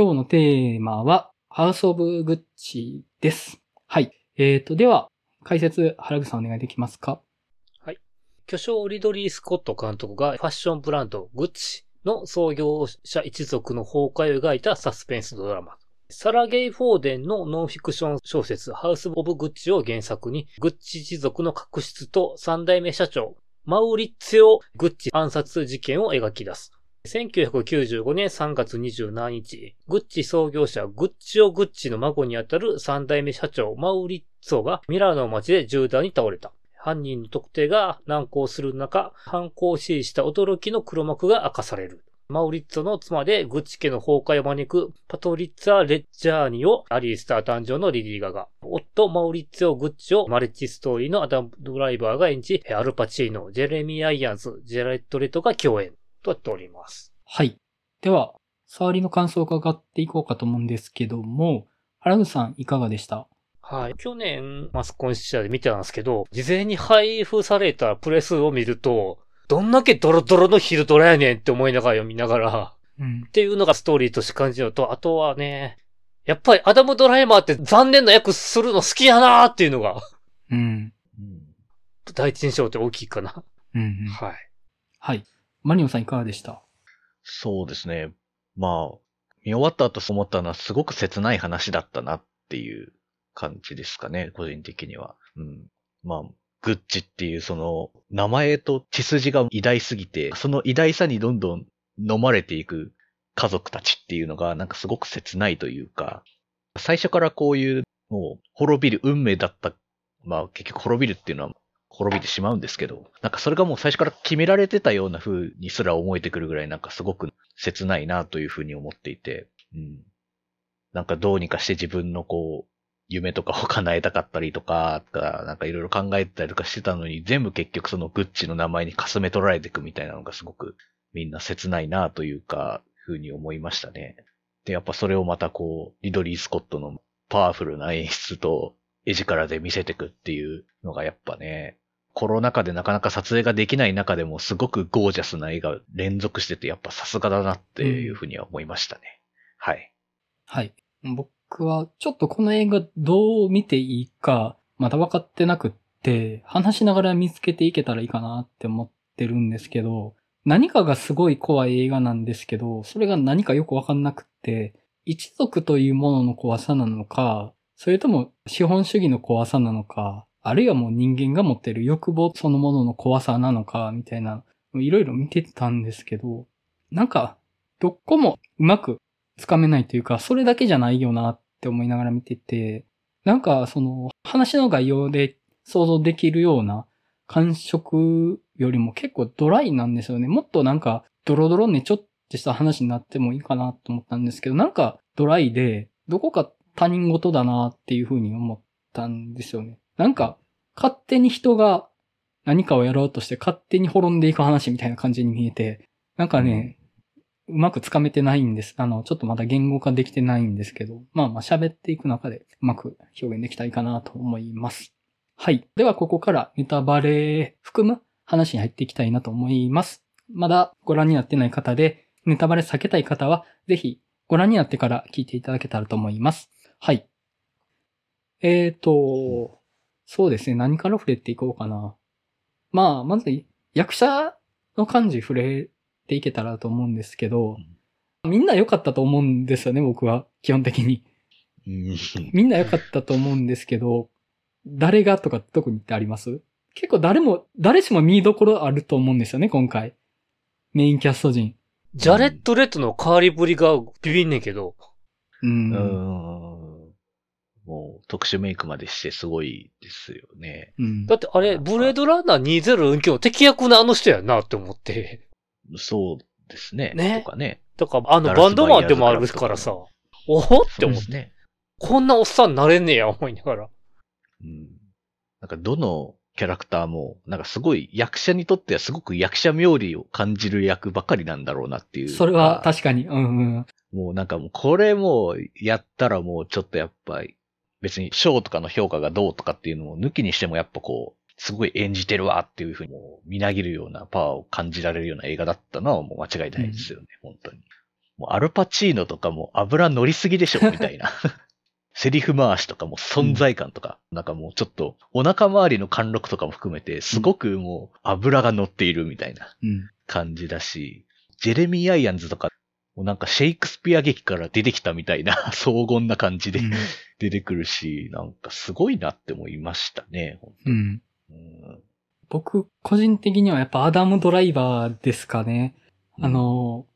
今日のテーマは、ハウスオブグッチです。はい。えーと、では、解説、原口さんお願いできますか？はい巨匠リドリー・スコット監督がファッションブランドグッチの創業者一族の崩壊を描いたサスペンスドラマ。サラ・ゲイ・フォーデンのノンフィクション小説ハウス・オブ・グッチを原作に、グッチ一族の確執と三代目社長、マウリッツィオ・グッチ暗殺事件を描き出す。1995年3月27日、グッチ創業者グッチオ・グッチの孫にあたる三代目社長マウリッツォがミラノの街で銃弾に倒れた。犯人の特定が難航する中、犯行を指示した驚きの黒幕が明かされる。マウリッツォの妻でグッチ家の崩壊を招くパトリッツァ・レッジャーニをアリースター誕生のレディー・ガガ。夫マウリッツォ・グッチをマリッジストーリーのアダム・ドライバーが演じ、アルパチーノ、ジェレミー・アイアンズ、ジャレッド・レトが共演となっております。はい。では、触りの感想を伺っていこうかと思うんですけども、原口さんいかがでした？はい。去年、マスコンシアで見てたんですけど、事前に配布されたプレスを見ると、どんだけドロドロのヒルドラやねんって思いながら読みながら、うんっ。ていうのがストーリーとして感じるのと、あとはね、やっぱりアダム・ドライマーって残念な役するの好きやなーっていうのが、うん。うん第一印象って大きいかな。うん、うん。はい。はい。マリオさんいかがでした？そうですね。まあ、見終わった後そう思ったのはすごく切ない話だったなっていう感じですかね、個人的には。うん。まあ、グッチっていうその名前と血筋が偉大すぎて、その偉大さにどんどん飲まれていく家族たちっていうのがなんかすごく切ないというか、最初からこういうもう滅びる運命だった、まあ結局滅びるっていうのは滅びてしまうんですけど、なんかそれがもう最初から決められてたような風にすら思えてくるぐらいなんかすごく切ないなという風に思っていて、うん。なんかどうにかして自分のこう、夢とかを叶えたかったりとか、なんかいろいろ考えたりとかしてたのに、全部結局そのグッチの名前にかすめ取られていくみたいなのがすごくみんな切ないなというか、風に思いましたね。で、やっぱそれをまたこう、リドリー・スコットのパワフルな演出と絵力で見せていくっていうのがやっぱね、コロナ禍でなかなか撮影ができない中でもすごくゴージャスな絵が連続しててやっぱさすがだなっていうふうには思いましたね。はい。はい。僕はちょっとこの映画どう見ていいかまだ分かってなくって、話しながら見つけていけたらいいかなって思ってるんですけど、何かがすごい怖い映画なんですけど、それが何かよく分かんなくって、一族というものの怖さなのか、それとも資本主義の怖さなのか、あるいはもう人間が持ってる欲望そのものの怖さなのか、みたいな、いろいろ見てたんですけど、なんか、どこもうまくつかめないというか、それだけじゃないよなって思いながら見てて、なんかその話の概要で想像できるような感触よりも結構ドライなんですよね。もっとなんかドロドロねちょっとした話になってもいいかなと思ったんですけど、なんかドライで、どこか他人事だなっていうふうに思ったんですよね。なんか勝手に人が何かをやろうとして勝手に滅んでいく話みたいな感じに見えて、なんかね、うまくつかめてないんです。あの、ちょっとまだ言語化できてないんですけど、まあまあ喋っていく中でうまく表現できたらいいかなと思います。はい。ではここからネタバレ含む話に入っていきたいなと思います。まだご覧になってない方で、ネタバレ避けたい方は、ぜひご覧になってから聞いていただけたらと思います。はい。えーと、そうですね。何から触れていこうかな。まあ、まず役者の感じ触れていけたらと思うんですけど、みんな良かったと思うんですよね、僕は。基本的に。うんみんな良かったと思うんですけど、誰がとか特にってあります？結構誰も、誰しも見どころあると思うんですよね、今回。メインキャスト陣。ジャレット・レッドの変わりぶりがビビんねんけど、うん。うんもう特殊メイクまでしてすごいですよね。うんだってあれ、ブレードランナー2049敵役のあの人やなって思って。そうですね。ねとかね。だから、あの、バンドマンでもあるからさ、おほって思って、ね。こんなおっさんになれんねや、思いながら。うん。なんかどのキャラクターも、なんかすごい役者にとってはすごく役者冥利を感じる役ばかりなんだろうなっていう。それは確かに。うんうん。もうなんかもうこれもうやったらもうちょっとやっぱり別に賞とかの評価がどうとかっていうのを抜きにしてもやっぱこう、すごい演じてるわっていうふうにもうみなぎるようなパワーを感じられるような映画だったのはもう間違いないですよね、本当に。もうアルパチーノとかも油乗りすぎでしょ、みたいな。セリフ回しとかも存在感とか、なんかもうちょっとお腹周りの貫禄とかも含めて、すごくもう油が乗っているみたいなうん。感じだし、ジェレミー・アイアンズとか、なんかシェイクスピア劇から出てきたみたいな 荘厳な感じでうん出てくるし、なんかすごいなって思いましたね。うん。うん僕、個人的にはやっぱアダムドライバーですかね。あ、の、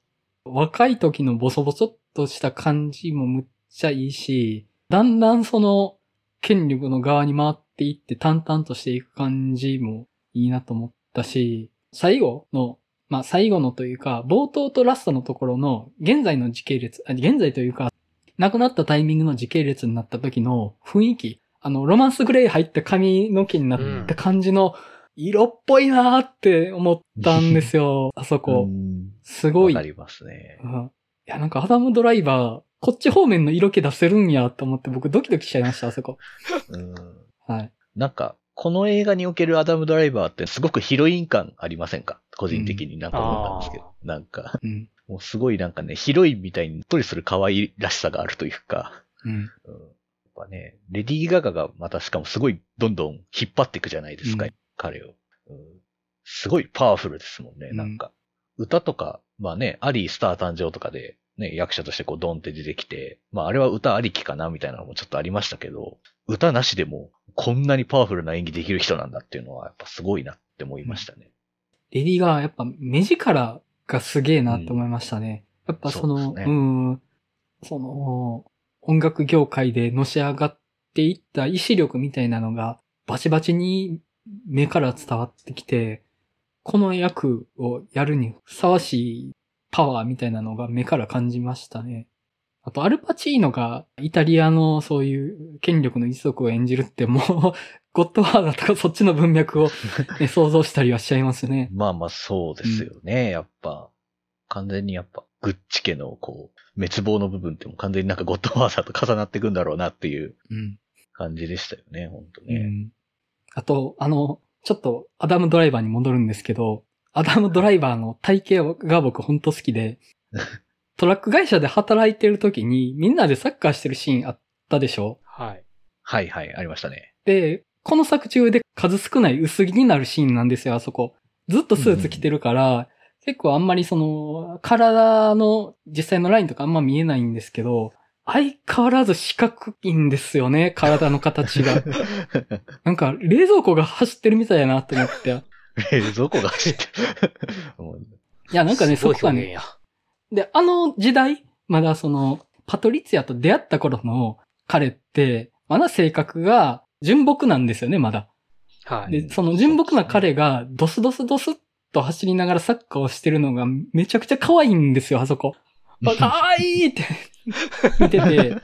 若い時のボソボソっとした感じもむっちゃいいし、だんだんその権力の側に回っていって淡々としていく感じもいいなと思ったし、最後の、まあ最後のというか、冒頭とラストのところの現在の時系列、あ現在というか、亡くなったタイミングの時系列になった時の雰囲気、あの、ロマンスグレー入った髪の毛になった感じの色っぽいなーって思ったんですよ、あそこ。うんすごい。わかりますね。うんいや、なんかアダムドライバー、こっち方面の色気出せるんやと思って僕ドキドキしちゃいました、あそこ。うんはい。なんか、この映画におけるアダム・ドライバーってすごくヒロイン感ありませんか？個人的になんか思ったんですけど。なんか、うん。もうすごいなんかね、ヒロインみたいにっとりする可愛らしさがあるというか、うん。うん、やっぱね、レディー・ガガがまたしかもすごいどんどん引っ張っていくじゃないですか、うん彼を、うん。すごいパワフルですもんね、うんなんか。歌とか、まあね、アリー・スター誕生とかで、ね、役者としてこうドンって出てきて、まああれは歌ありきかなみたいなのもちょっとありましたけど、歌なしでもこんなにパワフルな演技できる人なんだっていうのはやっぱすごいなって思いましたね。レディがやっぱ目力がすげえなって思いましたね。やっぱその、そうねん、その、音楽業界でのし上がっていった意志力みたいなのがバチバチに目から伝わってきて、この役をやるにふさわしいパワーみたいなのが目から感じましたね。あと、アルパチーノがイタリアのそういう権力の一族を演じるってもう、ゴッドファーザーとかそっちの文脈を、ね、想像したりはしちゃいますね。まあまあそうですよね、やっぱ。完全にやっぱ、グッチ家のこう、滅亡の部分ってもう完全になんかゴッドファーザーと重なっていくんだろうなっていううん。感じでしたよね、本当ね。うん。あと、あの、ちょっとアダムドライバーに戻るんですけど、アダムドライバーの体型が僕ほんと好きで、トラック会社で働いてる時にみんなでサッカーしてるシーンあったでしょ？はい。はいはい、ありましたね。で、この作中で数少ない薄着になるシーンなんですよ、あそこ。ずっとスーツ着てるから、結構あんまりその、体の実際のラインとかあんま見えないんですけど、相変わらず四角いんですよね、体の形が。なんか、冷蔵庫が走ってるみたいやなって思って。冷蔵庫が走ってる？いや、なんかね、そこがね。で、あの時代、まだその、パトリツィアと出会った頃の彼って、まだ性格が純朴なんですよね、まだ。はい。で、その純朴な彼がドスドスドスっと走りながらサッカーをしてるのがめちゃくちゃ可愛いんですよ、あそこ。あ可愛いって見てて。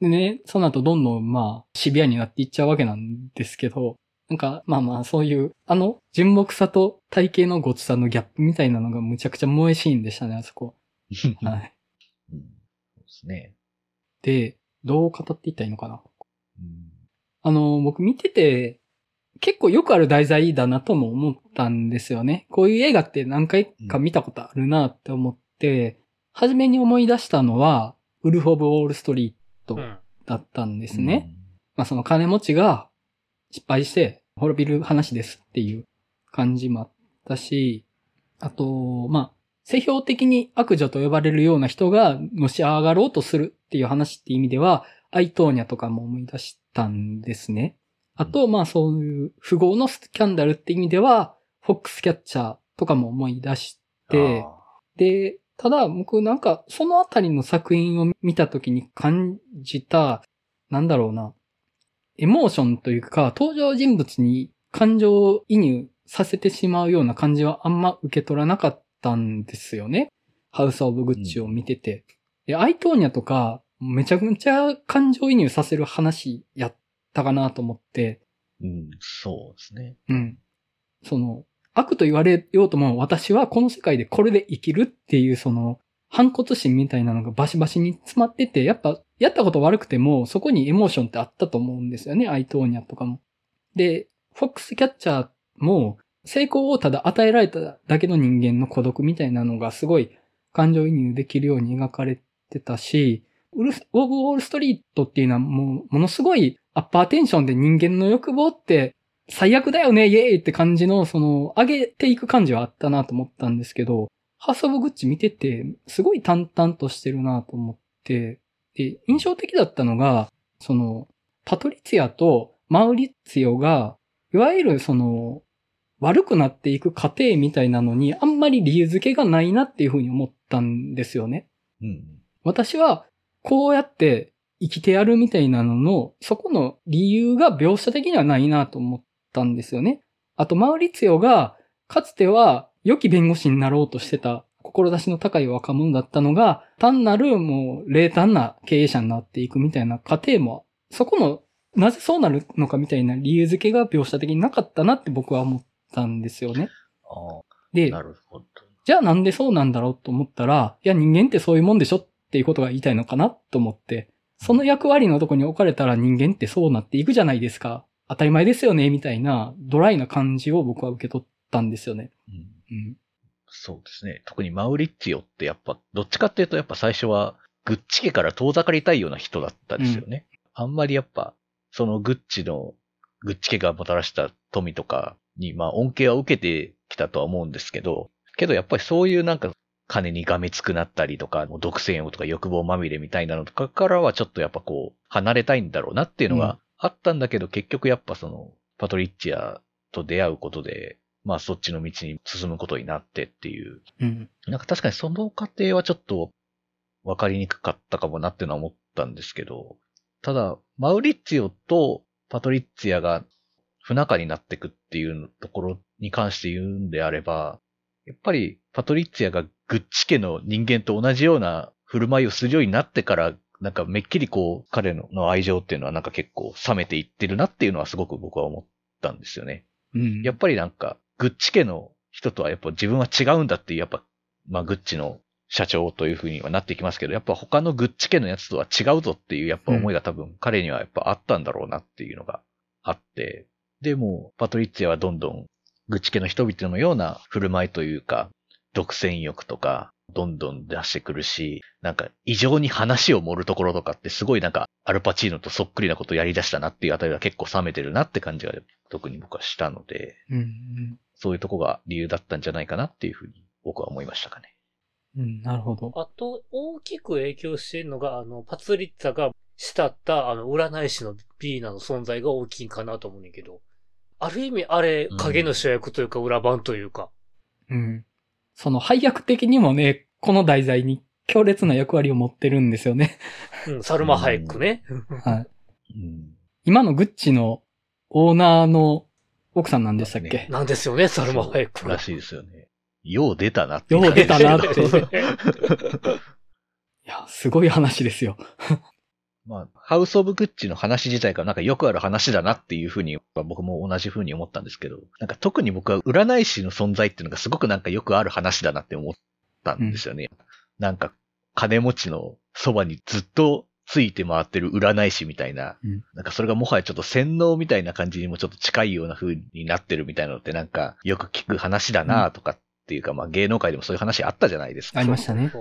でね、その後どんどんまあシビアになっていっちゃうわけなんですけど、なんかまあまあそういう、あの純朴さと体型のごつさのギャップみたいなのがむちゃくちゃ萌えシーンでしたね、あそこ。はい。うんそうですね。で、どう語っていったらいいのかな。うんあの、僕見てて、結構よくある題材だなとも思ったんですよね。こういう映画って何回か見たことあるなって思って、初めに思い出したのは、ウルフ・オブ・ウォール・ストリートうん。だったんですね。。まあその金持ちが失敗して滅びる話ですっていう感じもあったし、あと、まあ、世評的に悪女と呼ばれるような人がのし上がろうとするっていう話って意味では、アイトーニャとかも思い出したんですね。あと、まあそういう富豪のスキャンダルって意味では、フォックスキャッチャーとかも思い出して、あで、ただ僕なんかそのあたりの作品を見た時に感じた、なんだろうな、エモーションというか登場人物に感情移入させてしまうような感じはあんま受け取らなかったんですよね。ハウス・オブ・グッチを見てて。で、アイトーニャとかめちゃくちゃ感情移入させる話やったかなと思って、ーうん、そうですね。うん。その、悪と言われようとも私はこの世界でこれで生きるっていうその、反骨心みたいなのがバシバシに詰まってて、やっぱ、やったこと悪くても、そこにエモーションってあったと思うんですよね、アイトーニャとかも。で、フォックスキャッチャーも、成功をただ与えられただけの人間の孤独みたいなのがすごい感情移入できるように描かれてたし、ウルフ、ウォーブ・ウォール・ストリートっていうのはもう、ものすごいアッパーテンションで人間の欲望って最悪だよね、イエーイって感じの、その、上げていく感じはあったなと思ったんですけど、ハース・オブ・グッチ見てて、すごい淡々としてるなと思って、で、印象的だったのが、その、パトリツィアとマウリッツィオが、いわゆるその、悪くなっていく過程みたいなのに、あんまり理由付けがないなっていうふうに思ったんですよね。うん。私は、こうやって生きてやるみたいなのの、そこの理由が描写的にはないなと思ったんですよね。あと、マウリツィオが、かつては良き弁護士になろうとしてた、志の高い若者だったのが、単なるもう、冷淡な経営者になっていくみたいな過程も、そこの、なぜそうなるのかみたいな理由付けが描写的になかったなって僕は思ったんですよね。で、なるほど。じゃあなんでそうなんだろうと思ったら、いや人間ってそういうもんでしょっていうことが言いたいのかなと思って、その役割のとこに置かれたら人間ってそうなっていくじゃないですか。当たり前ですよね、みたいなドライな感じを僕は受け取ったんですよね。うん、うん、そうですね。特にマウリッチオってやっぱ、どっちかっていうとやっぱ最初はグッチ家から遠ざかりたいような人だったんですよね。うん、あんまりやっぱ、そのグッチの、グッチ家がもたらした富とかに、まあ恩恵は受けてきたとは思うんですけど、けどやっぱりそういうなんか金にがめつくなったりとか、もう独占欲とか欲望まみれみたいなのとかからはちょっとやっぱこう、離れたいんだろうなっていうのがあったんだけど、うん、結局やっぱその、パトリッチアと出会うことで、まあそっちの道に進むことになってっていう。うん。なんか確かにその過程はちょっとわかりにくかったかもなっていうのは思ったんですけど、ただ、マウリッツィオとパトリッツィアが不仲になっていくっていうところに関して言うんであれば、やっぱりパトリッツィアがグッチ家の人間と同じような振る舞いをするようになってから、なんかめっきりこう、彼の愛情っていうのはなんか結構冷めていってるなっていうのはすごく僕は思ったんですよね。うん。やっぱりなんか、グッチ家の人とはやっぱ自分は違うんだっていう、やっぱ、まあグッチの社長というふうにはなってきますけど、やっぱ他のグッチ家のやつとは違うぞっていうやっぱ思いが多分彼にはやっぱあったんだろうなっていうのがあって、でも、パトリッツィアはどんどん、愚痴家の人々のような振る舞いというか、独占欲とか、どんどん出してくるし、なんか異常に話を盛るところとかってすごいなんかアルパチーノとそっくりなことをやり出したなっていうあたりが結構冷めてるなって感じが特に僕はしたので、うん、そういうとこが理由だったんじゃないかなっていうふうに僕は思いましたかね。うん、なるほど。あと、大きく影響しているのが、あの、パツリッツァが慕った、あの、占い師のビーナの存在が大きいかなと思うんだけど、ある意味、あれ、影の主役というか、裏番というか。うん。その配役的にもね、この題材に強烈な役割を持ってるんですよね。うん、サルマハエックね。はい。今のグッチのオーナーの奥さんなんでしたっけ、なんですよね、サルマハエック。らしいですよね。よう出たなって。よう出たなって。いや、すごい話ですよ。まあ、ハウス・オブ・グッチの話自体がなんかよくある話だなっていうふうに、僕も同じふうに思ったんですけど、なんか特に僕は占い師の存在っていうのがすごくなんかよくある話だなって思ったんですよね。うん、なんか、金持ちのそばにずっとついて回ってる占い師みたいな、うん、なんかそれがもはやちょっと洗脳みたいな感じにもちょっと近いような風になってるみたいなのってなんかよく聞く話だなとかっていうか、まあ芸能界でもそういう話あったじゃないですか。ありましたね。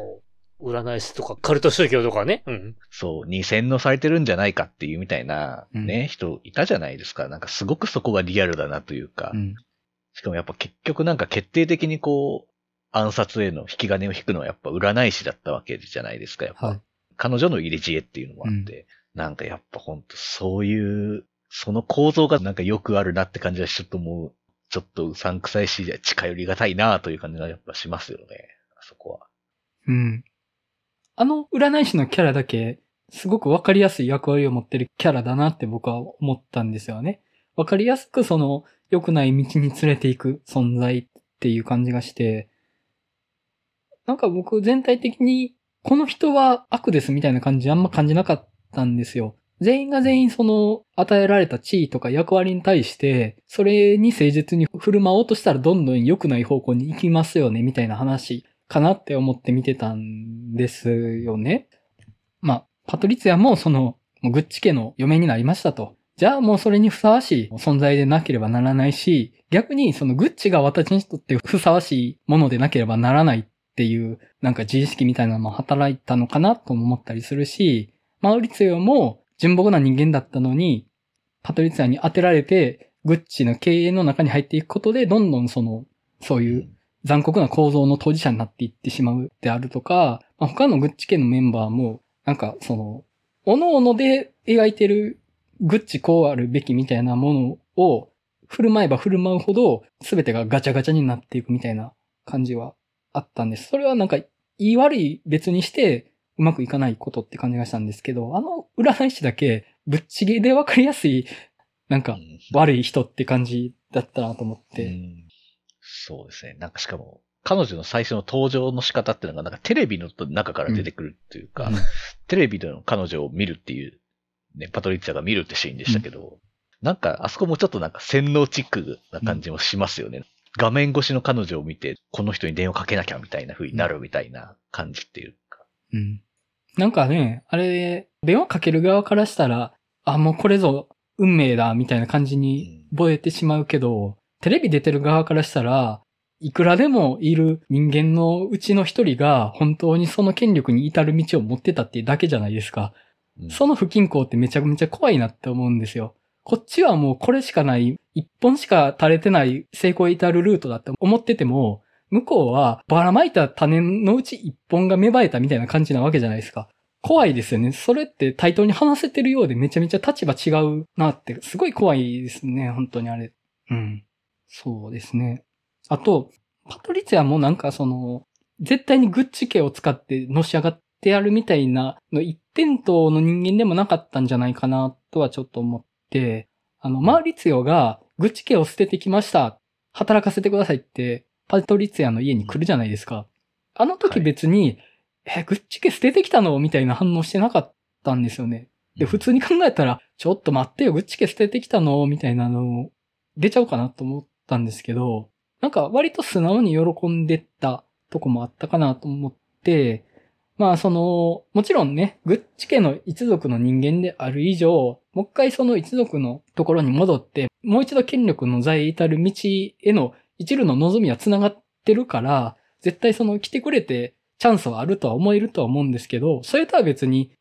占い師とかカルト宗教とかね。うん。そう、に洗脳されてるんじゃないかっていうみたいなね、うん、人いたじゃないですか。なんかすごくそこがリアルだなというか。うん、しかもやっぱ結局なんか決定的にこう、暗殺への引き金を引くのはやっぱ占い師だったわけじゃないですか、やっぱ。はい、彼女の入れ知恵っていうのもあって、うん、なんかやっぱほんとそういう、その構造がなんかよくあるなって感じはちょっともう、ちょっとうさんくさいし、近寄りがたいなという感じがやっぱしますよね、あそこは。うん。あの占い師のキャラだけ、すごくわかりやすい役割を持ってるキャラだなって僕は思ったんですよね。わかりやすくその良くない道に連れていく存在っていう感じがして、なんか僕全体的にこの人は悪ですみたいな感じあんま感じなかったんですよ。全員が全員その与えられた地位とか役割に対して、それに誠実に振る舞おうとしたらどんどん良くない方向に行きますよねみたいな話かなって思って見てたんですよね。まあ、パトリツィアもその、グッチ家の嫁になりましたと。じゃあもうそれにふさわしい存在でなければならないし、逆にそのグッチが私にとってふさわしいものでなければならないっていう、なんか自意識みたいなのも働いたのかなと思ったりするし、マウリツィオも純朴な人間だったのに、パトリツィアに当てられて、グッチの経営の中に入っていくことで、どんどんその、そういう残酷な構造の当事者になっていってしまうであるとか、まあ、他のグッチ家のメンバーも、なんかその、各々で描いてるグッチこうあるべきみたいなものを振る舞えば振る舞うほど全てがガチャガチャになっていくみたいな感じはあったんです。それはなんか、いい悪い別にしてうまくいかないことって感じがしたんですけど、あの占い師だけぶっちぎりでわかりやすい、なんか悪い人って感じだったなと思って。うんそうですね。なんかしかも、彼女の最初の登場の仕方っていうのが、なんかテレビの中から出てくるっていうか、うんテレビでの彼女を見るっていう、ね、パトリッツィアが見るってシーンでしたけど、なんか、あそこもちょっとなんか洗脳チックな感じもしますよね。画面越しの彼女を見て、この人に電話かけなきゃみたいな風になるみたいな感じっていうか。うん。なんかね、あれ、電話かける側からしたら、あ、もうこれぞ運命だ、みたいな感じに覚えてしまうけど、テレビ出てる側からしたら、いくらでもいる人間のうちの一人が本当にその権力に至る道を持ってたっていうだけじゃないですか。うんその不均衡ってめちゃめちゃ怖いなって思うんですよ。こっちはもうこれしかない、一本しか垂れてない成功至るルートだって思ってても、向こうはばらまいた種のうち一本が芽生えたみたいな感じなわけじゃないですか。怖いですよね。それって対等に話せてるようでめちゃめちゃ立場違うなって、すごい怖いですね。本当にあれ。うん。そうですね。あと、パトリツィアもなんかその、絶対にグッチ家を使ってのし上がってやるみたいなの一辺倒の人間でもなかったんじゃないかなとはちょっと思って、あの、マーリツィオがグッチ家を捨ててきました。働かせてくださいって、パトリツィアの家に来るじゃないですか。あの時別に、え、グッチ家捨ててきたの？みたいな反応してなかったんですよね。で、普通に考えたら、ちょっと待ってよ、グッチ家捨ててきたの？みたいなの、出ちゃうかなと思ったんですけど、なんか割と素直に喜んでったとこもあったかなと思って、まあその、もちろんね、グッチ家の一族の人間である以上、もう一回その一族のところに戻って、もう一度権力の座へ至る道への一縷の望みは繋がってるから、絶対その来てくれてチャンスはあるとは思えるとは思うんですけど、それとは別に、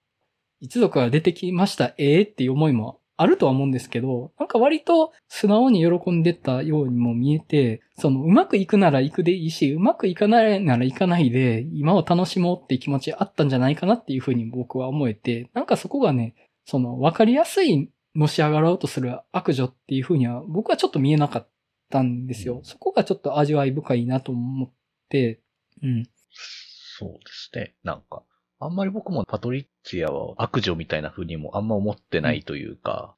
一族が出てきました、ええっていう思いもあるとは思うんですけど、なんか割と素直に喜んでたようにも見えて、そのうまくいくなら行くでいいし、うまくいかないなら行かないで、今を楽しもうっていう気持ちあったんじゃないかなっていうふうに僕は思えて、なんかそこがね、その分かりやすいのし上がろうとする悪女っていうふうには僕はちょっと見えなかったんですよ。そこがちょっと味わい深いなと思って、うん。そうですね。なんか、あんまり僕もパトリッツィアは悪女みたいな風にもあんま思ってないというか、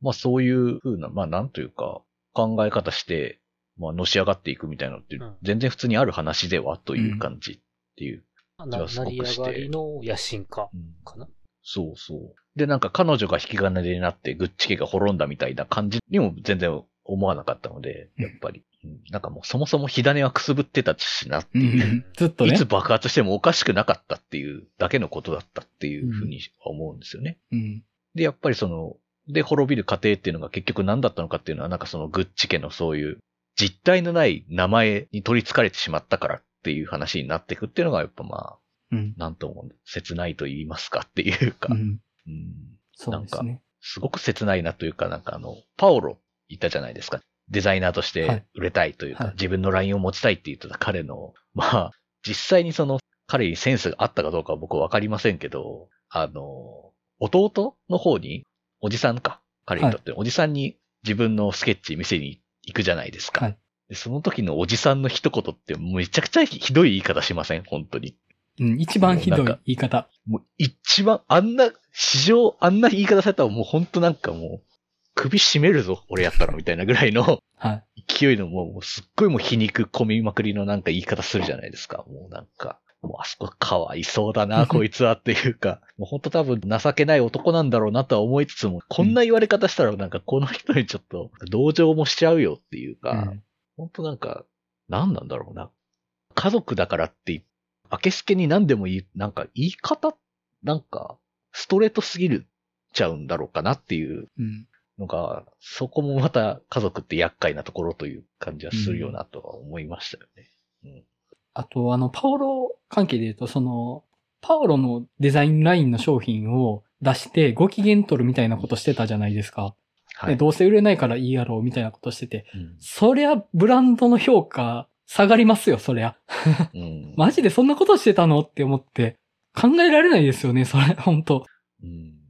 まあそういう風な、まあなんというか、考え方して、まあのし上がっていくみたいなのってうん、全然普通にある話ではという感じっていう。な成り上がりの野心家うんかな？そうそう。で、なんか彼女が引き金になってグッチ家が滅んだみたいな感じにも全然思わなかったので、やっぱり。うんなんかもうそもそも火種はくすぶってたしなっていう。ずっとねいつ。爆発してもおかしくなかったっていうだけのことだったっていうふうに思うんですよね。うん。で、やっぱりその、で、滅びる過程っていうのが結局何だったのかっていうのは、なんかそのグッチ家のそういう実体のない名前に取り憑かれてしまったからっていう話になっていくっていうのがやっぱまあ、うん。なんとも切ないと言いますかっていうか、うん。うんそうですね。すごく切ないなというか、なんかあの、パオロいたじゃないですか。デザイナーとしはいて売れたいというか、はい自分のラインを持ちたいって言ってた彼の、まあ、実際にその彼にセンスがあったかどうかは僕はわかりませんけど、あの、弟の方に、おじさんか、彼にとって、おじさんに自分のスケッチ見せに行くじゃないですか。はいでその時のおじさんの一言ってめちゃくちゃひどい言い方しません？本当に。うん。一番ひどい言い方。もう一番、あんな、史上、あんな言い方されたらもう本当なんかもう、首絞めるぞ、俺やったらみたいなぐらいのはい。勢いのもう、もうすっごいもう皮肉込みまくりのなんか言い方するじゃないですか。もうなんか、もうあそこかわいそうだな、こいつはっていうか、もう本当多分情けない男なんだろうなとは思いつつも、こんな言われ方したらなんかこの人にちょっと 同情もしちゃうよっていうか、うん本当なんか、何なんだろうな。家族だからって、明けすけに何でもいい、なんか言い方、なんか、ストレートすぎるちゃうんだろうかなっていううん。のが、そこもまた家族って厄介なところという感じはするよなとは思いましたよね。あと、あの、パオロ関係で言うと、その、パオロのデザインラインの商品を出してご機嫌取るみたいなことしてたじゃないですか。はい。でどうせ売れないからいいやろうみたいなことしてて。うんそりゃ、ブランドの評価下がりますよ、そりゃ。うん マジでそんなことしてたのって思って。考えられないですよね、それ、本当うん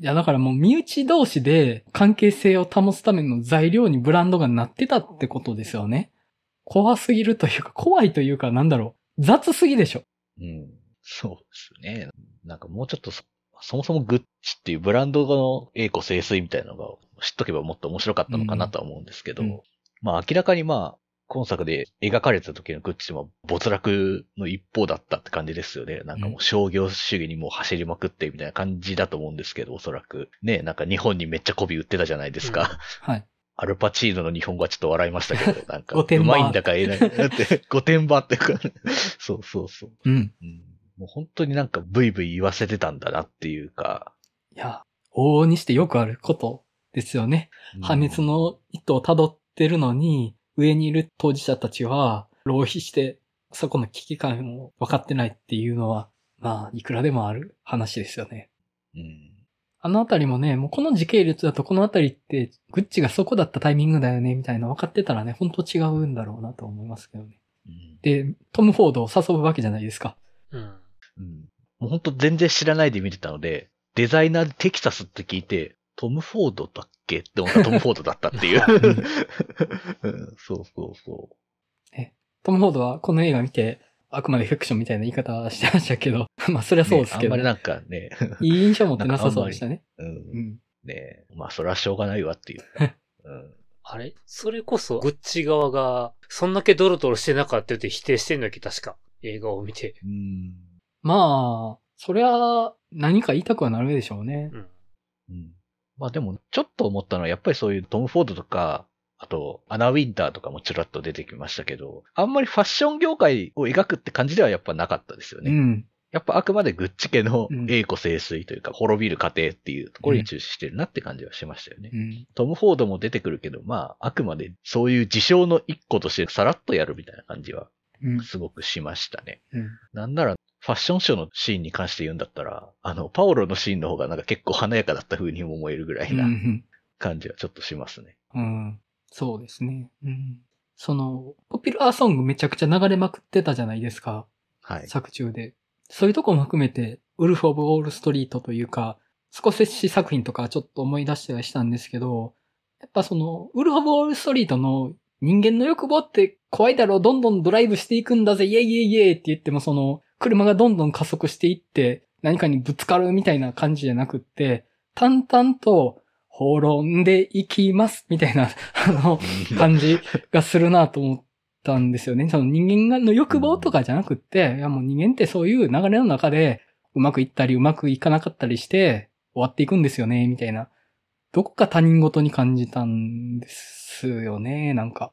いや、だからもう身内同士で関係性を保つための材料にブランドがなってたってことですよね。怖すぎるというか、怖いというか、なんだろう。雑すぎでしょ。うん。そうですね。なんかもうちょっとそ、そもそもグッチっていうブランドの栄枯盛衰みたいなのが知っとけばもっと面白かったのかなとは思うんですけど、うんうんまあ明らかにまあ、今作で描かれた時のグッチも没落の一方だったって感じですよね。なんかもう商業主義にもう走りまくってみたいな感じだと思うんですけど、おそらく。ね、なんか日本にめっちゃ媚び売ってたじゃないですか。はい。アルパチーノの日本語はちょっと笑いましたけど、なんか、うまいんだか言えない。だって、御殿場っていうか、そうそうそう。うん。うんもう本当になんかブイブイ言わせてたんだなっていうか。いや、往々にしてよくあることですよね。破滅の意図を辿ってるのに、上にいる当事者たちは浪費して、そこの危機感を分かってないっていうのは、まあ、いくらでもある話ですよね。うん。あのあたりもね、もうこの時系列だとこのあたりって、グッチがそこだったタイミングだよね、みたいな分かってたらね、本当違うんだろうなと思いますけどね。うんで、トム・フォードを誘うわけじゃないですか。うん。うんもう本当全然知らないで見てたので、デザイナーでテキサスって聞いて、トム・フォードだっけって思ったらトム・フォードだったっていう。うんそうそうそトム・フォードはこの映画見て、あくまでフィクションみたいな言い方してましたけど、まあそりゃう。そうですけど、ねあんまりなんかね、いい印象持ってなさそうでしたね。う。うんん。ねまあそれはしょうがないわっていう。うん。あれ？それこそ、グッチ側が、そんだけドロドロしてなかったって否定してんだっけ？確か。映画を見て。うん。まあ、そりゃ、何か言いたくはなるでしょうね。うん。うん。まあでも、ちょっと思ったのは、やっぱりそういうトム・フォードとか、あと、アナ・ウィンターとかもちらっと出てきましたけど、あんまりファッション業界を描くって感じではやっぱなかったですよね。うん。やっぱあくまでグッチ家のうん栄枯盛衰というか、滅びる過程っていうところに注視してるなって感じはしましたよね。うん。トム・フォードも出てくるけど、まあ、あくまでそういう事象の一個としてさらっとやるみたいな感じはうん。すごくしましたね。うん。なんなら、ファッションショーのシーンに関して言うんだったら、あの、パオロのシーンの方がなんか結構華やかだった風にも思えるぐらいなうん。感じはちょっとしますね。うん。そうですね。うん。その、ポピュラーソングめちゃくちゃ流れまくってたじゃないですか。はい。作中で。そういうとこも含めて、ウルフ・オブ・オール・ストリートというか、スコセッシ作品とかちょっと思い出してはしたんですけど、やっぱその、ウルフ・オブ・オール・ストリートの人間の欲望って怖いだろ、どんどんドライブしていくんだぜ、イェイイェイイェイって言ってもその、車がどんどん加速していって、何かにぶつかるみたいな感じじゃなくって、淡々と、滅んでいきます、みたいな、あの、感じがするなと思ったんですよね。その人間の欲望とかじゃなくって、いやもう人間ってそういう流れの中でうまくいったりうまくいかなかったりして終わっていくんですよね、みたいな。どこか他人事に感じたんですよね、なんか。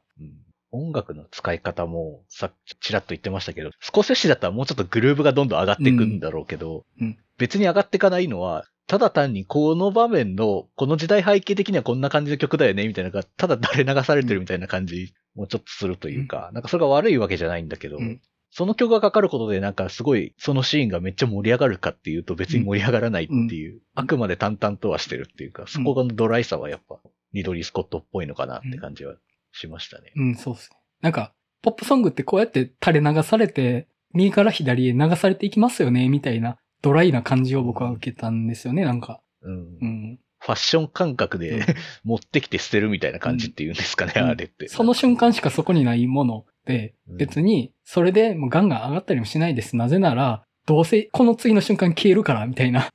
うん音楽の使い方も、さっきちらっと言ってましたけど、少ししだったらもうちょっとグルーブがどんどん上がっていくんだろうけど、うん。うん別に上がっていかないのは、ただ単にこの場面の、この時代背景的にはこんな感じの曲だよね、みたいなのが、ただ垂れ流されてるみたいな感じもちょっとするというか、なんかそれが悪いわけじゃないんだけど、うん。その曲がかかることでなんかすごい、そのシーンがめっちゃ盛り上がるかっていうと別に盛り上がらないっていう、あくまで淡々とはしてるっていうか、そこのドライさはやっぱ、リドリー・スコットっぽいのかなって感じはしましたね。うん、そうっすね。なんか、ポップソングってこうやって垂れ流されて、右から左へ流されていきますよね、みたいな、ドライな感じを僕は受けたんですよね、なんか。うんうん。ファッション感覚で、うん 持ってきて捨てるみたいな感じっていうんですかね、うんあれって。その瞬間しかそこにないもので、うん別に、それでもうガンガン上がったりもしないです。なぜなら、どうせこの次の瞬間消えるから、みたいな。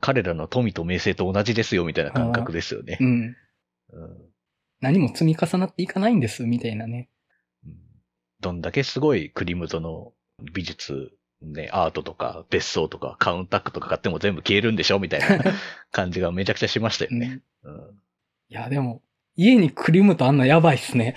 彼らの富と名声と同じですよ、みたいな感覚ですよねう。ん。うん何も積み重なっていかないんです、みたいなね。うんどんだけすごいクリムトの美術、ね、アートとか別荘とかカウンタックとか買っても全部消えるんでしょみたいな 感じがめちゃくちゃしましたようんね。うんいや、でも、家にクリームとあんなやばいっすね。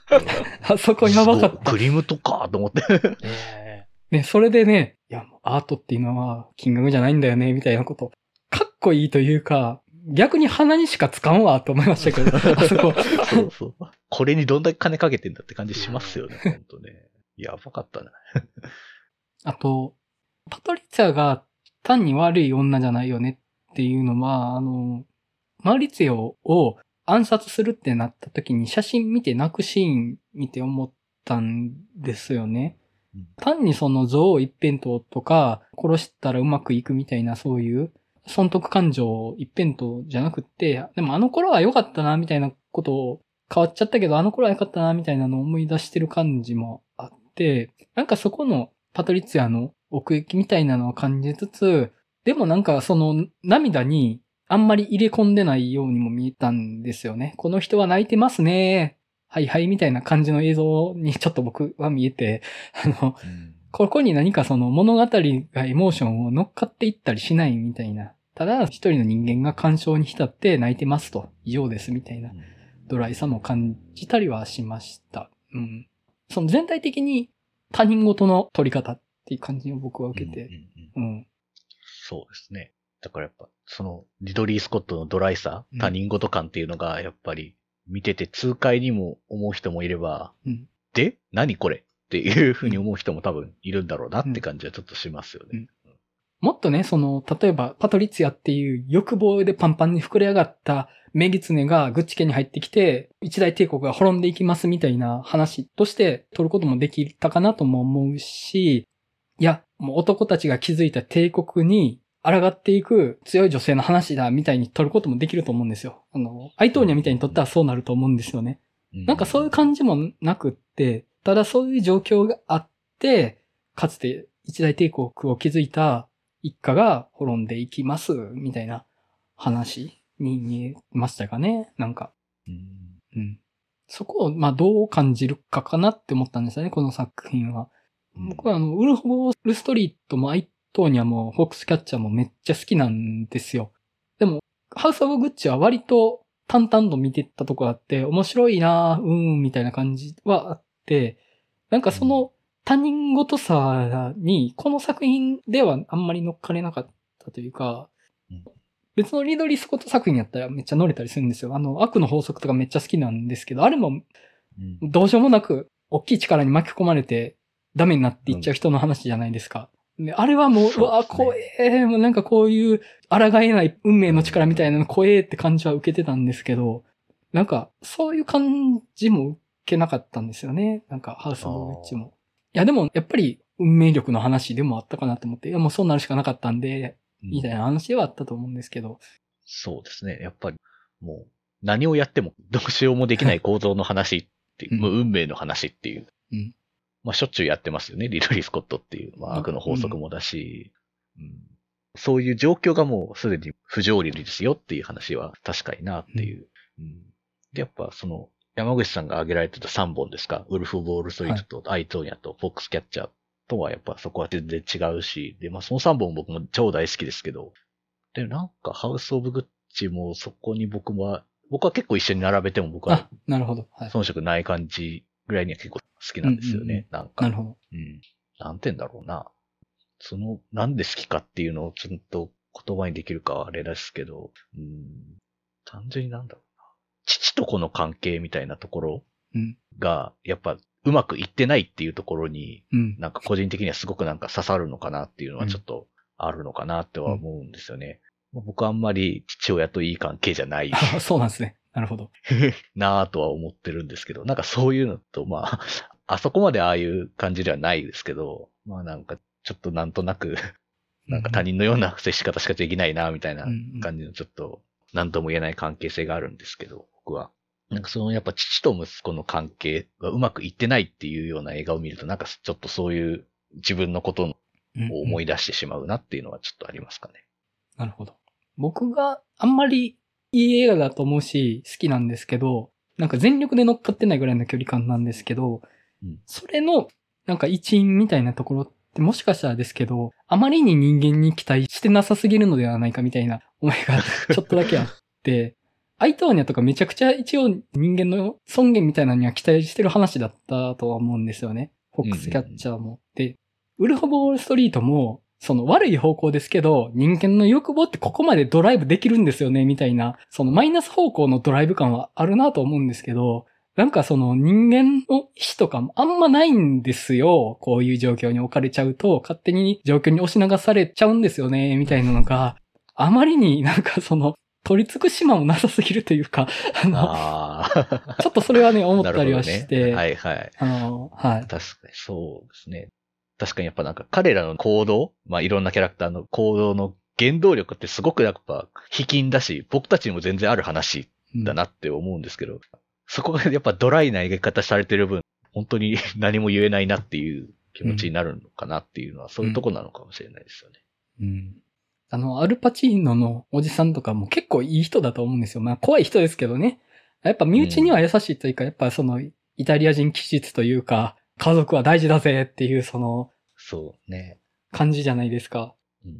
あそこやばかった。クリムトかと思って。ねね、それでね、いや、アートっていうのは金額じゃないんだよね、みたいなこと。かっこいいというか、逆に鼻にしか使うわ、と思いましたけど、あそこ。そうそう。これにどんだけ金かけてんだって感じしますよね、ほんとね。やばかったね。あと、パトリツィアが単に悪い女じゃないよねっていうのは、あの、マウリツィオを暗殺するってなった時に写真見て泣くシーン見て思ったんですよね。うん単にその像を一辺倒とか、殺したらうまくいくみたいなそういう損得感情一辺倒じゃなくって、でもあの頃は良かったなみたいなことを変わっちゃったけど、あの頃は良かったなみたいなのを思い出してる感じもあって、なんかそこのパトリツィアの奥行きみたいなのを感じつつ、でもなんかその涙にあんまり入れ込んでないようにも見えたんですよね。この人は泣いてますね。はいはいみたいな感じの映像にちょっと僕は見えて、あの、うんここに何かその物語がエモーションを乗っかっていったりしないみたいな。ただ一人の人間が感傷に浸って泣いてますと、異常ですみたいな。ドライさも感じたりはしました。うん。その全体的に他人事の取り方っていう感じを僕は受けて。うん、うんうんうん。そうですね。だからやっぱ、その、リドリー・スコットのドライさうん、他人事感っていうのが、やっぱり、見てて痛快にも思う人もいれば、うん。で？何これ？っていうふうに思う人も多分いるんだろうなって感じはちょっとしますよね。もっとね、その、例えば、パトリツィアっていう欲望でパンパンに膨れ上がったメギツネがグッチ家に入ってきて、一大帝国が滅んでいきますみたいな話として取ることもできたかなとも思うし、いや、もう男たちが築いた帝国に抗っていく強い女性の話だみたいに取ることもできると思うんですよ。あの、アイトーニャみたいにとったらそうなると思うんですよね。なんかそういう感じもなくって、ただそういう状況があって、かつて一大帝国を築いた一家が滅んでいきます、みたいな話に見えましたかね。なんか、うんうん。そこを、まあ、どう感じるかかなって思ったんですよね、この作品は。うん僕はあの、ウルフ・ウォール・ストリートもアイトーニャもフォックスキャッチャーもめっちゃ好きなんですよ。でも、ハウス・オブ・グッチは割と淡々と見てったとこあって、面白いなぁ、うーん、みたいな感じはあって、なんかその他人事さに、この作品ではあんまり乗っかれなかったというかうん、別のリドリー・スコット作品やったらめっちゃ乗れたりするんですよ。あの、悪の法則とかめっちゃ好きなんですけど、あれもうんどうしようもなく、大きい力に巻き込まれて、ダメになっていっちゃう人の話じゃないですか。であれはもう、そうねうわ、怖え、もうなんかこういう、抗えない運命の力みたいなの怖えって感じは受けてたんですけど、なんか、そういう感じも受けなかったんですよね。なんか、ハウス・オブ・ウィッチも。いや、でも、やっぱり、運命力の話でもあったかなと思って、いや、もうそうなるしかなかったんで、みたいな話はあったと思うんですけど、そうですね。やっぱり、もう、何をやってもどうしようもできない構造の話っていう、うん。もう運命の話っていう。うん。まあ、しょっちゅうやってますよね。リドリー・スコットっていう、まあ、悪の法則もだし、うん。そういう状況がもうすでに不条理ですよっていう話は確かになっていう。うん。で、やっぱその、山口さんが挙げられてた3本ですか？ウルフ・ボール・ストリートと、アイトーニャと、フォックス・キャッチャーとはやっぱそこは全然違うし、で、まあその3本僕も超大好きですけど、で、なんかハウス・オブ・グッチもそこに僕は、僕は結構一緒に並べても僕はあ、なるほど。はい。遜色ない感じぐらいには結構好きなんですよね。うんうんうんなんか。なるほど。うん。なんて言うんだろうな。その、なんで好きかっていうのをちゃんと言葉にできるかはあれですけど、うん。単純になんだろうな。父と子の関係みたいなところうん。が、やっぱうまくいってないっていうところに、うん。なんか個人的にはすごくなんか刺さるのかなっていうのはちょっとあるのかなっては思うんですよね。まあ僕はあんまり父親といい関係じゃないあそうなんですね。なるほど。なぁとは思ってるんですけど、なんかそういうのと、まあ、あそこまでああいう感じではないですけど、まあなんかちょっとなんとなく、なんか他人のような接し方しかできないな、みたいな感じのちょっと、なんとも言えない関係性があるんですけど、僕は。なんかそのやっぱ父と息子の関係がうまくいってないっていうような映画を見ると、なんかちょっとそういう自分のことを思い出してしまうなっていうのはちょっとありますかね。なるほど。僕があんまりいい映画だと思うし、好きなんですけど、なんか全力で乗っかってないぐらいの距離感なんですけど、うんそれの、なんか一員みたいなところってもしかしたらですけど、あまりに人間に期待してなさすぎるのではないかみたいな思いがちょっとだけあって、アイトーニャとかめちゃくちゃ一応人間の尊厳みたいなのには期待してる話だったとは思うんですよね。フォックスキャッチャーも。で、ウルフ・ボール・ストリートも、その悪い方向ですけど、人間の欲望ってここまでドライブできるんですよね、みたいな、そのマイナス方向のドライブ感はあるなと思うんですけど、なんかその人間の意思とかもあんまないんですよ。こういう状況に置かれちゃうと、勝手に状況に押し流されちゃうんですよね、みたいなのが、あまりになんかその、取り付く島もなさすぎるというか、あの、ああ。ちょっとそれはね、思ったりはして、はいはい。あの、はい。確かにそうですね。確かにやっぱなんか彼らの行動、まあいろんなキャラクターの行動の原動力ってすごくやっぱ卑近だし、僕たちにも全然ある話うんだなって思うんですけど、そこがやっぱドライな描き方されてる分、本当に 何も言えないなっていう気持ちになるのかなっていうのは、そういうとこなのかもしれないですよね。うん。あの、アルパチーノのおじさんとかも結構いい人だと思うんですよ。まあ、怖い人ですけどね。やっぱ身内には優しいというか、やっぱその、イタリア人気質というか、家族は大事だぜっていうそのそうね。感じじゃないですか。うん。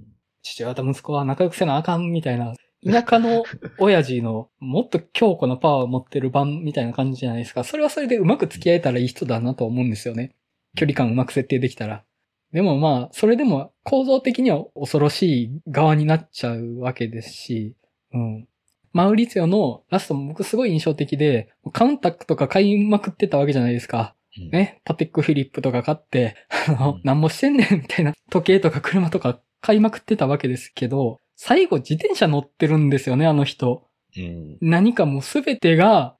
父親と息子は仲良くせなあかんみたいな、田舎の親父の もっと強固なパワーを持ってる版みたいな感じじゃないですか。それはそれでうまく付き合えたらいい人だなと思うんですよね。距離感うまく設定できたら。でもまあ、それでも構造的には恐ろしい側になっちゃうわけですし、うん。マウリツィオのラストも僕すごい印象的で、カウンタックとか買いまくってたわけじゃないですか。うん。ね、パテックフィリップとか買って、あのうん、何もしてんねんみたいな時計とか車とか買いまくってたわけですけど、最後自転車乗ってるんですよね、あの人。うん。何かもうすべてが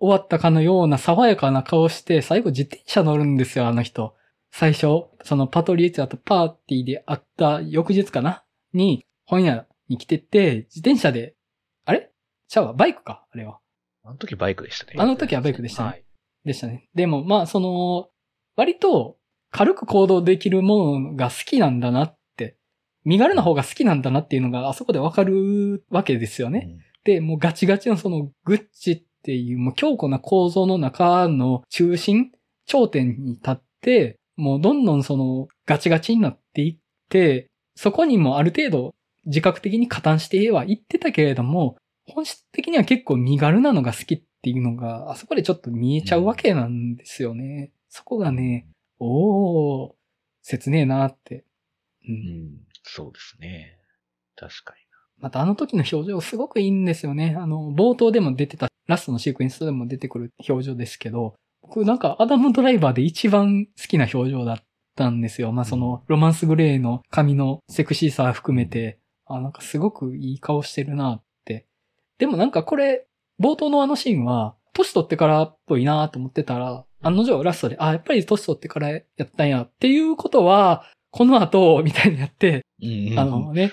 終わったかのような爽やかな顔して、最後自転車乗るんですよ、あの人。最初、そのパトリエツィアとパーティーで会った翌日かなに、本屋に来てて、自転車で、あれ？ちゃうわ、バイクか、あれは。あの時バイクでしたね。あの時はバイクでしたね。はい。でしたね。でも、まあ、その、割と軽く行動できるものが好きなんだなって、身軽な方が好きなんだなっていうのがあそこでわかるわけですよね。で、もうガチガチのそのグッチっていうもう強固な構造の中の中心、頂点に立って、もうどんどんそのガチガチになっていって、そこにもある程度自覚的に加担してはいってたけれども、本質的には結構身軽なのが好きっていうのが、あそこでちょっと見えちゃうわけなんですよね。そこがね、おー、切ねえなって。う。うんん。そうですね。確かまたあの時の表情すごくいいんですよね。あの、冒頭でも出てた、ラストのシークエンスでも出てくる表情ですけど、僕なんかアダムドライバーで一番好きな表情だったんですよ。まあその、ロマンスグレーの髪のセクシーさ含めて、あ、なんかすごくいい顔してるなって。でもなんかこれ、冒頭のあのシーンは、年取ってからっぽいなと思ってたら、案の定ラストで、あ、やっぱり年取ってからやったんやっていうことは、この後、みたいにやって、に。うん。あのね、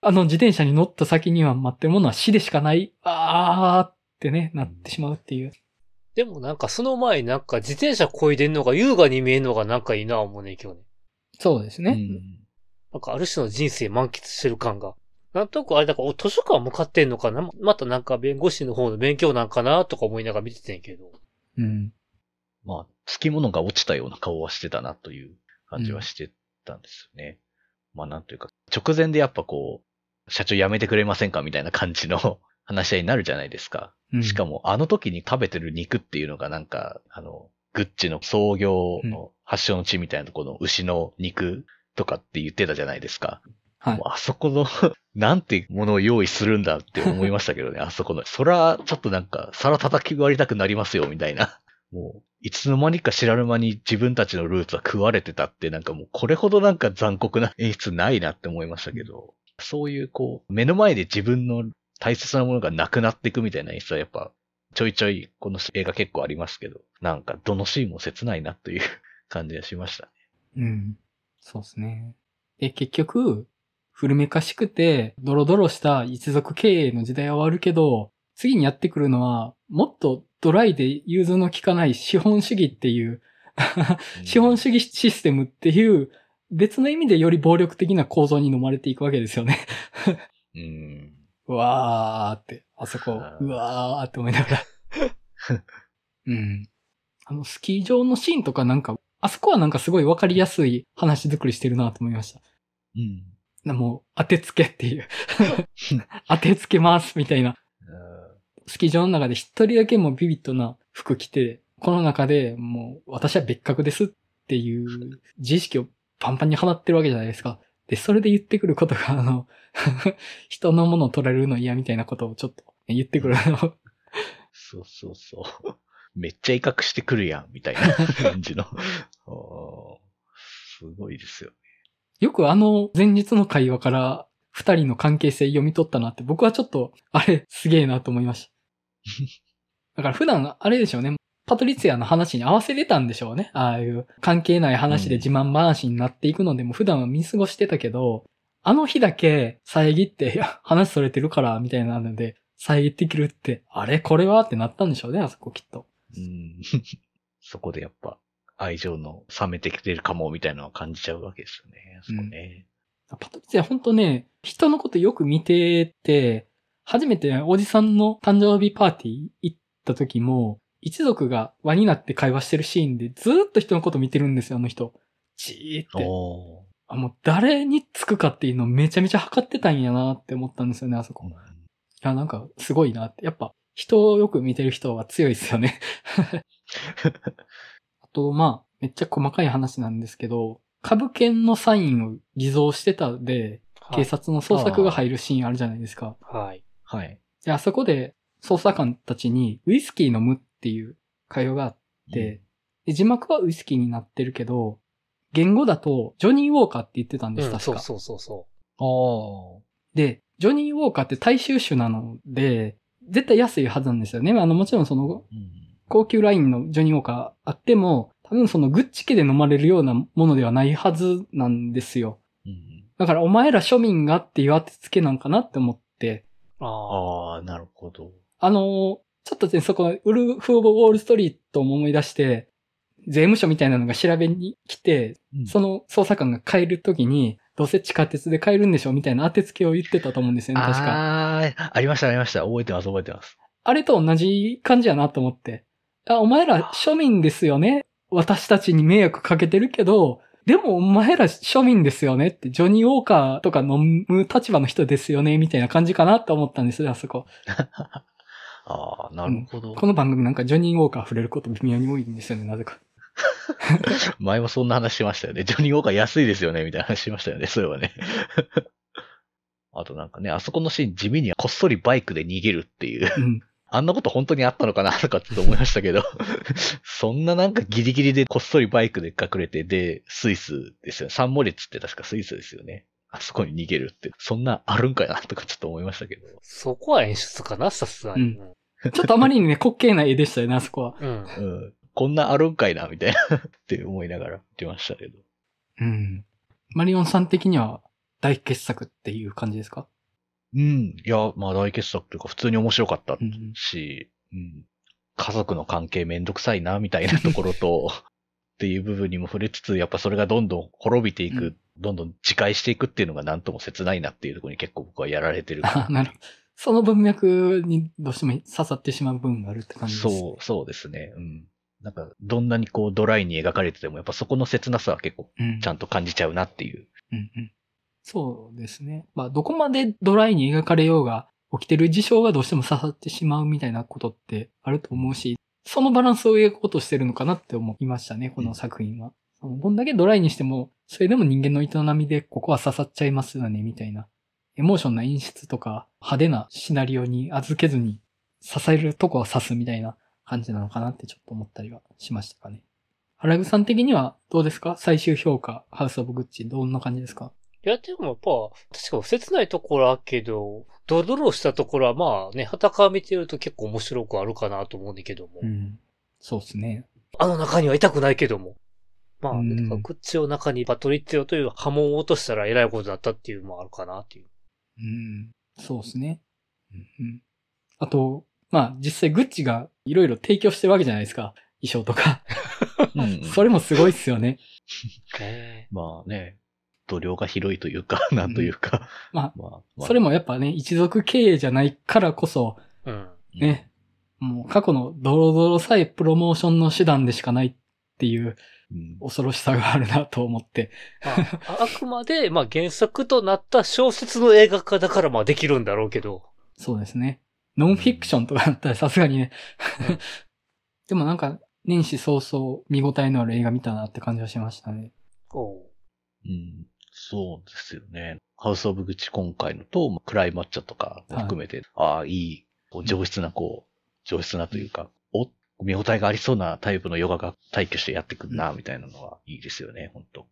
あの自転車に乗った先には待ってるものは死でしかない、あーってね、なってしまうっていう。でもなんかその前になんか自転車漕いでんのが優雅に見えるのがなんかいいな思うね、今日ね。うそうですね。ん。なんかある種の人生満喫してる感が。なんとなくあれだから、お図書館向かってんのかな？またなんか弁護士の方の勉強なんかなとか思いながら見ててんけど。うん。まあ、つきものが落ちたような顔はしてたなという感じはしてたんですよね。まあなんというか、直前でやっぱこう、社長辞めてくれませんか？みたいな感じの話し合いになるじゃないですか。うんしかも、あの時に食べてる肉っていうのがなんか、あの、グッチの創業の発祥の地みたいなところの牛の肉とかって言ってたじゃないですか。はいもう。あそこの、なんてものを用意するんだって思いましたけどね、あそこの。そら、ちょっとなんか、皿叩き割りたくなりますよ、みたいな。もう、いつの間にか知らぬ間に自分たちのルーツは食われてたって、なんかもう、これほどなんか残酷な演出ないなって思いましたけど、そういうこう、目の前で自分の大切なものがなくなっていくみたいな演出はやっぱ、ちょいちょい、この映画結構ありますけど、なんか、どのシーンも切ないなという 感じがしました。うん。そうですね。で、結局、古めかしくて、ドロドロした一族経営の時代は終わるけど、次にやってくるのは、もっとドライで融通の効かない資本主義っていう、資本主義システムっていう、別の意味でより暴力的な構造に飲まれていくわけですよね。うん。うわーって、あそこうわーって思いながら。うん。あの、スキー場のシーンとかなんか、あそこはなんかすごいわかりやすい話作りしてるなと思いました。うん。なもう、当てつけっていう。当てつけますみたいな。スキー場の中で一人だけもうビビッドな服着て、この中でもう私は別格ですっていう自意識をパンパンに放ってるわけじゃないですか。で、それで言ってくることが、あの、人のものを取られるの嫌みたいなことをちょっと言ってくるの。そうそうそう。めっちゃ威嚇してくるやん、みたいな 感じの。すごいですよ。よくあの前日の会話から二人の関係性読み取ったなって僕はちょっと、あれ、すげえなと思いました。だから普段、あれでしょうね。パトリツィアの話に合わせてたんでしょうね。ああいう関係ない話で自慢話になっていくのでも普段は見過ごしてたけど、あの日だけ遮って、いや、話それてるから、みたいなので、遮ってくるって、あれ？これは？ってなったんでしょうね、あそこきっと。うん そこでやっぱ愛情の冷めてきてるかもみたいなのを感じちゃうわけですよね。そこね。パトリツィアほんとね、人のことよく見てて、初めておじさんの誕生日パーティー行った時も、一族が輪になって会話してるシーンでずーっと人のこと見てるんですよ、あの人。じーって。あ、もう誰につくかっていうのをめちゃめちゃ測ってたんやなって思ったんですよね、あそこ。いや、なんかすごいなって。やっぱ人をよく見てる人は強いですよね。あと、まあ、めっちゃ細かい話なんですけど、株券のサインを偽造してたで、警察の捜索が入るシーンあるじゃないですか。はい。はい。で、あそこで捜査官たちにウイスキー飲むっていう会話があって、で字幕はウイスキーになってるけど、言語だとジョニー・ウォーカーって言ってたんです、うん、確か。そうそうそうそああ。で、ジョニー・ウォーカーって大衆種なので、絶対安いはずなんですよね。あの、もちろんその、うん高級ラインのジョニー・ウォーカーあっても、多分そのグッチ家で飲まれるようなものではないはずなんですよ。うんだからお前ら庶民がっていう当てつけなんかなって思って、う。ああ。なるほど。あのーちょっとね、そこ、ウルフ・オブ・ウォール・ストリートも思い出して、税務署みたいなのが調べに来て、その捜査官が帰るときに、どうせ地下鉄で帰るんでしょみたいな当てつけを言ってたと思うんですよね、確か。ああ、ありました、ありました。覚えてます、覚えてます。あれと同じ感じやなと思って。あ、お前ら庶民ですよね？私たちに迷惑かけてるけど、でもお前ら庶民ですよねって、ジョニー・ウォーカーとか飲む立場の人ですよね、みたいな感じかなと思ったんですよ、あそこ。ああ、なるほど。この番組なんかジョニー・ウォーカー触れること微妙に多いんですよね、なぜか。前もそんな話しましたよね。ジョニー・ウォーカー安いですよね、みたいな話しましたよね、そういえばね。あとなんかね、あそこのシーン地味にこっそりバイクで逃げるっていう。うん。あんなこと本当にあったのかなとかっと思いましたけど。そんななんかギリギリでこっそりバイクで隠れて、で、スイスですよね。サンモリッツって確かスイスですよね。あそこに逃げるって。そんなあるんかなとかちょっと思いましたけど。そこは演出かな、さすがに。ちょっとあまりにね、滑稽な絵でしたよね、あそこは。うん。うん。こんなあるんかいな、みたいなって思いながら見てましたけど。うん。マリオンさん的には大傑作っていう感じですか？うん。いや、まあ大傑作というか普通に面白かったうん。し、うん。家族の関係めんどくさいな、みたいなところと、っていう部分にも触れつつ、やっぱそれがどんどん滅びていく、うんどんどん自戒していくっていうのがなんとも切ないなっていうところに結構僕はやられてる。あ、なるほど。その文脈にどうしても刺さってしまう部分があるって感じです。そう、そうですね。うん。なんか、どんなにこうドライに描かれてても、やっぱそこの切なさは結構うん。ちゃんと感じちゃうなっていう。うんうん。そうですね。まあ、どこまでドライに描かれようが、起きてる事象がどうしても刺さってしまうみたいなことってあると思うし、そのバランスを描こうとしてるのかなって思いましたね、この作品は。そのどんだけドライにしても、それでも人間の営みでここは刺さっちゃいますよね、みたいな。エモーションな演出とか、派手なシナリオに預けずに、支えるとこは刺すみたいな感じなのかなってちょっと思ったりはしましたかね。原口さん的にはどうですか？最終評価、ハウスオブグッチ、どんな感じですか？いや、でもやっぱ、確かに切ないところあるけど、ドロドロしたところはまあね、旗から見てると結構面白くあるかなと思うんだけども。うん。そうですね。あの中にはいたくないけども。まあ、うんグッチを中にパトリッツィオという波紋を落としたら偉いことだったっていうのもあるかなっていう。うん。そうですね。うんうん。あと、まあ実際グッチがいろいろ提供してるわけじゃないですか。衣装とか。うんうんそれもすごいっすよね。ねまあね、度量が広いというか、なんというか。ままあ、まあ、それもやっぱね、一族経営じゃないからこそ、えうん。ね、もう過去のドロドロさえプロモーションの手段でしかないっていううん。恐ろしさがあるなと思って。まあ、あくまで、まあ原作となった小説の映画化だからまあできるんだろうけど。そうですね。ノンフィクションとかだったらさすがにね。でもなんか、年始早々見応えのある映画見たなって感じはしましたね。おううん。そうですよね。ハウス・オブ・グチ今回のと、まあクライマッチョとかも含めて、ああ、いい、上質な、こう、上質なというか、おっ見応えがありそうなタイプのヨガが退去してやってくるな、みたいなのはいいですよね、本当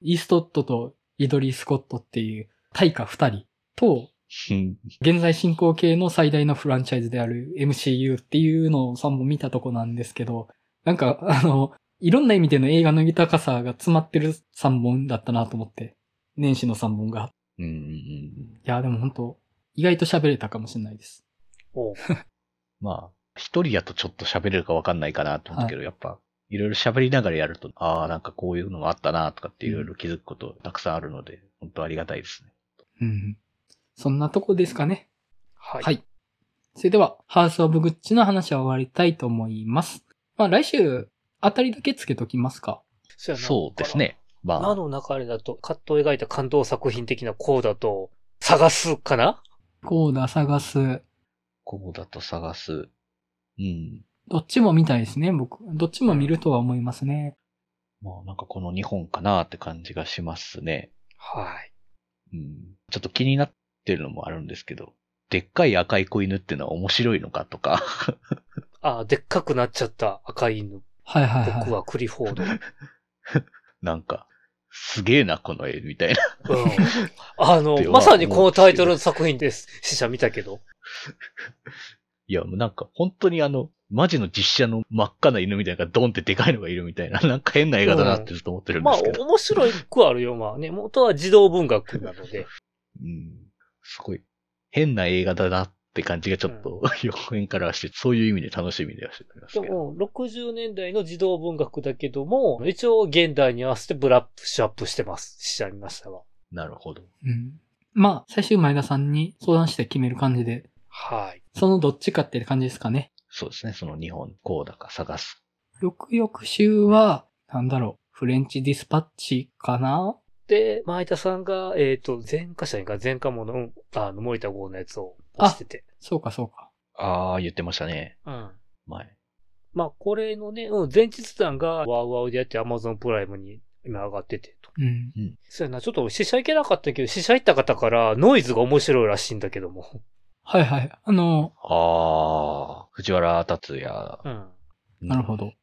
イーストットとリドリー・スコットっていう大家二人と、うん現在進行形の最大のフランチャイズである MCU っていうのを3本見たとこなんですけど、なんか、あの、いろんな意味での映画の豊かさが詰まってる3本だったなと思って。年始の3本が。うんうんうんいや、でも本当意外と喋れたかもしれないです。おう まあ、一人やとちょっと喋れるかわかんないかなと思うけど、やっぱ、いろいろ喋りながらやると、ああ、なんかこういうのもあったな、とかっていろいろ気づくことたくさんあるので、本当ありがたいですね。うん。そんなとこですかね。ははい。それでは、ハウスオブグッチの話は終わりたいと思います。まあ来週、あたりだけつけときますか。そうです。ね。まあ、魔の中でだと、カットを描いた感動作品的なこうだと、探すかな？コーダ探す。こうだと探す。うん。どっちも見たいですね、僕。どっちも見るとは思いますね。まあ、なんかこの2本かなって感じがしますね。はい。うん。ちょっと気になってるのもあるんですけど、でっかい赤い子犬っていうのは面白いのかとか、あ、でっかくなっちゃった赤い犬。はいはいはい。僕はクリフォード。なんか、すげえな、この絵、みたいな。うん。あのまさにこのタイトルの作品です。死者見たけど。いや、もうなんか本当にあの、マジの実写の真っ赤な犬みたいなドンってでかいのがいるみたいな、なんか変な映画だなってずっと思ってるんまあ、ですけど。面白いくはあるよ。まあね、元は児童文学なので。うん。すごい、変な映画だなって感じがちょっと、表面からはして、そういう意味で楽しみではしてますけど。でも、60年代の児童文学だけども、一応現代に合わせてブラッシュアップしてます。死者見ましたわ。なるほど。うん。まあ、最終前田さんに相談して決める感じで、はい。そのどっちかって感じですかね。そうですね、その日本、こうだか探す。翌々週は、なんだろう、フレンチディスパッチかなで、前田さんが、えっ、と、前科者にか前科者の、あの、森田剛のやつを押してて。そうかそうか。あー、言ってましたね、うん。前。まあ、これのね、うん、前日談がワウワウでやって Amazon プライムに今上がっててと。うん。そうやな、ちょっと試写行けなかったけど、試写行った方からノイズが面白いらしいんだけども。はいはい。あの、あー、藤原達也。うん。なるほど。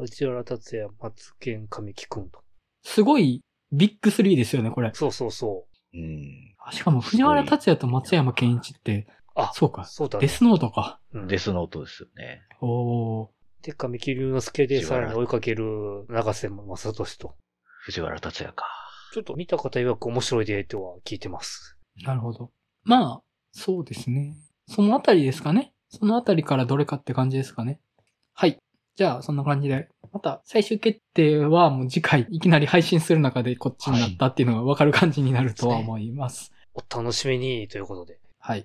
内原達也、松健神木くんと。すごいビッグスリーですよね、これ。そうそうそうん。あしかも藤原達也と松山健一って、う。あ、そうか。そうだね。デスノートか。うんデスノートですよね。おー。で、神木隆之介でさらに追いかける長瀬正俊と。藤原達也か。ちょっと見た方曰く面白いでとは聞いてます。なるほど。まあ、そうですね。そのあたりですかね。そのあたりからどれかって感じですかね。はい。じゃあ、そんな感じで。また、最終決定はもう次回、いきなり配信する中でこっちになったっていうのがわかる感じになるとは思います。お楽しみにということで。はい。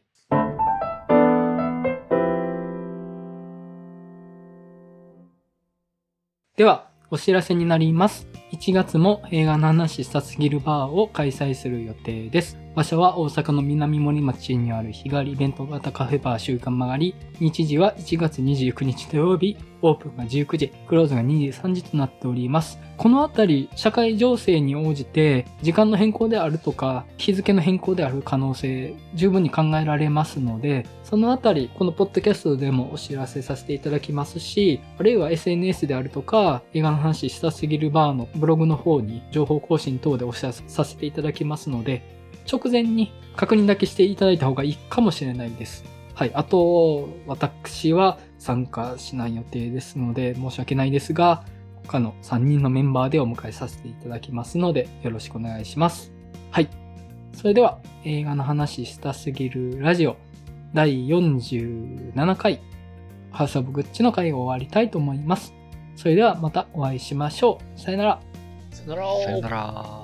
では、お知らせになります。1月も映画の話したすぎるバーを開催する予定です。場所は大阪の南森町にある日帰りイベント型カフェバー週刊曲がり。日時は1月29日土曜日、オープンが19時、クローズが23時となっております。このあたり、社会情勢に応じて、時間の変更であるとか、日付の変更である可能性、十分に考えられますので、そのあたり、このポッドキャストでもお知らせさせていただきますし、あるいは SNS であるとか、映画の話したすぎるバーのブログの方に情報更新等でお知らせさせていただきますので、直前に確認だけしていただいた方がいいかもしれないです。はい。あと、私は参加しない予定ですので、申し訳ないですが、他の3人のメンバーでお迎えさせていただきますので、よろしくお願いします。はい。それでは、映画の話したすぎるラジオ第47回、ハウスオブグッチの回を終わりたいと思います。それではまたお会いしましょう。さよなら。さよなら。さよなら。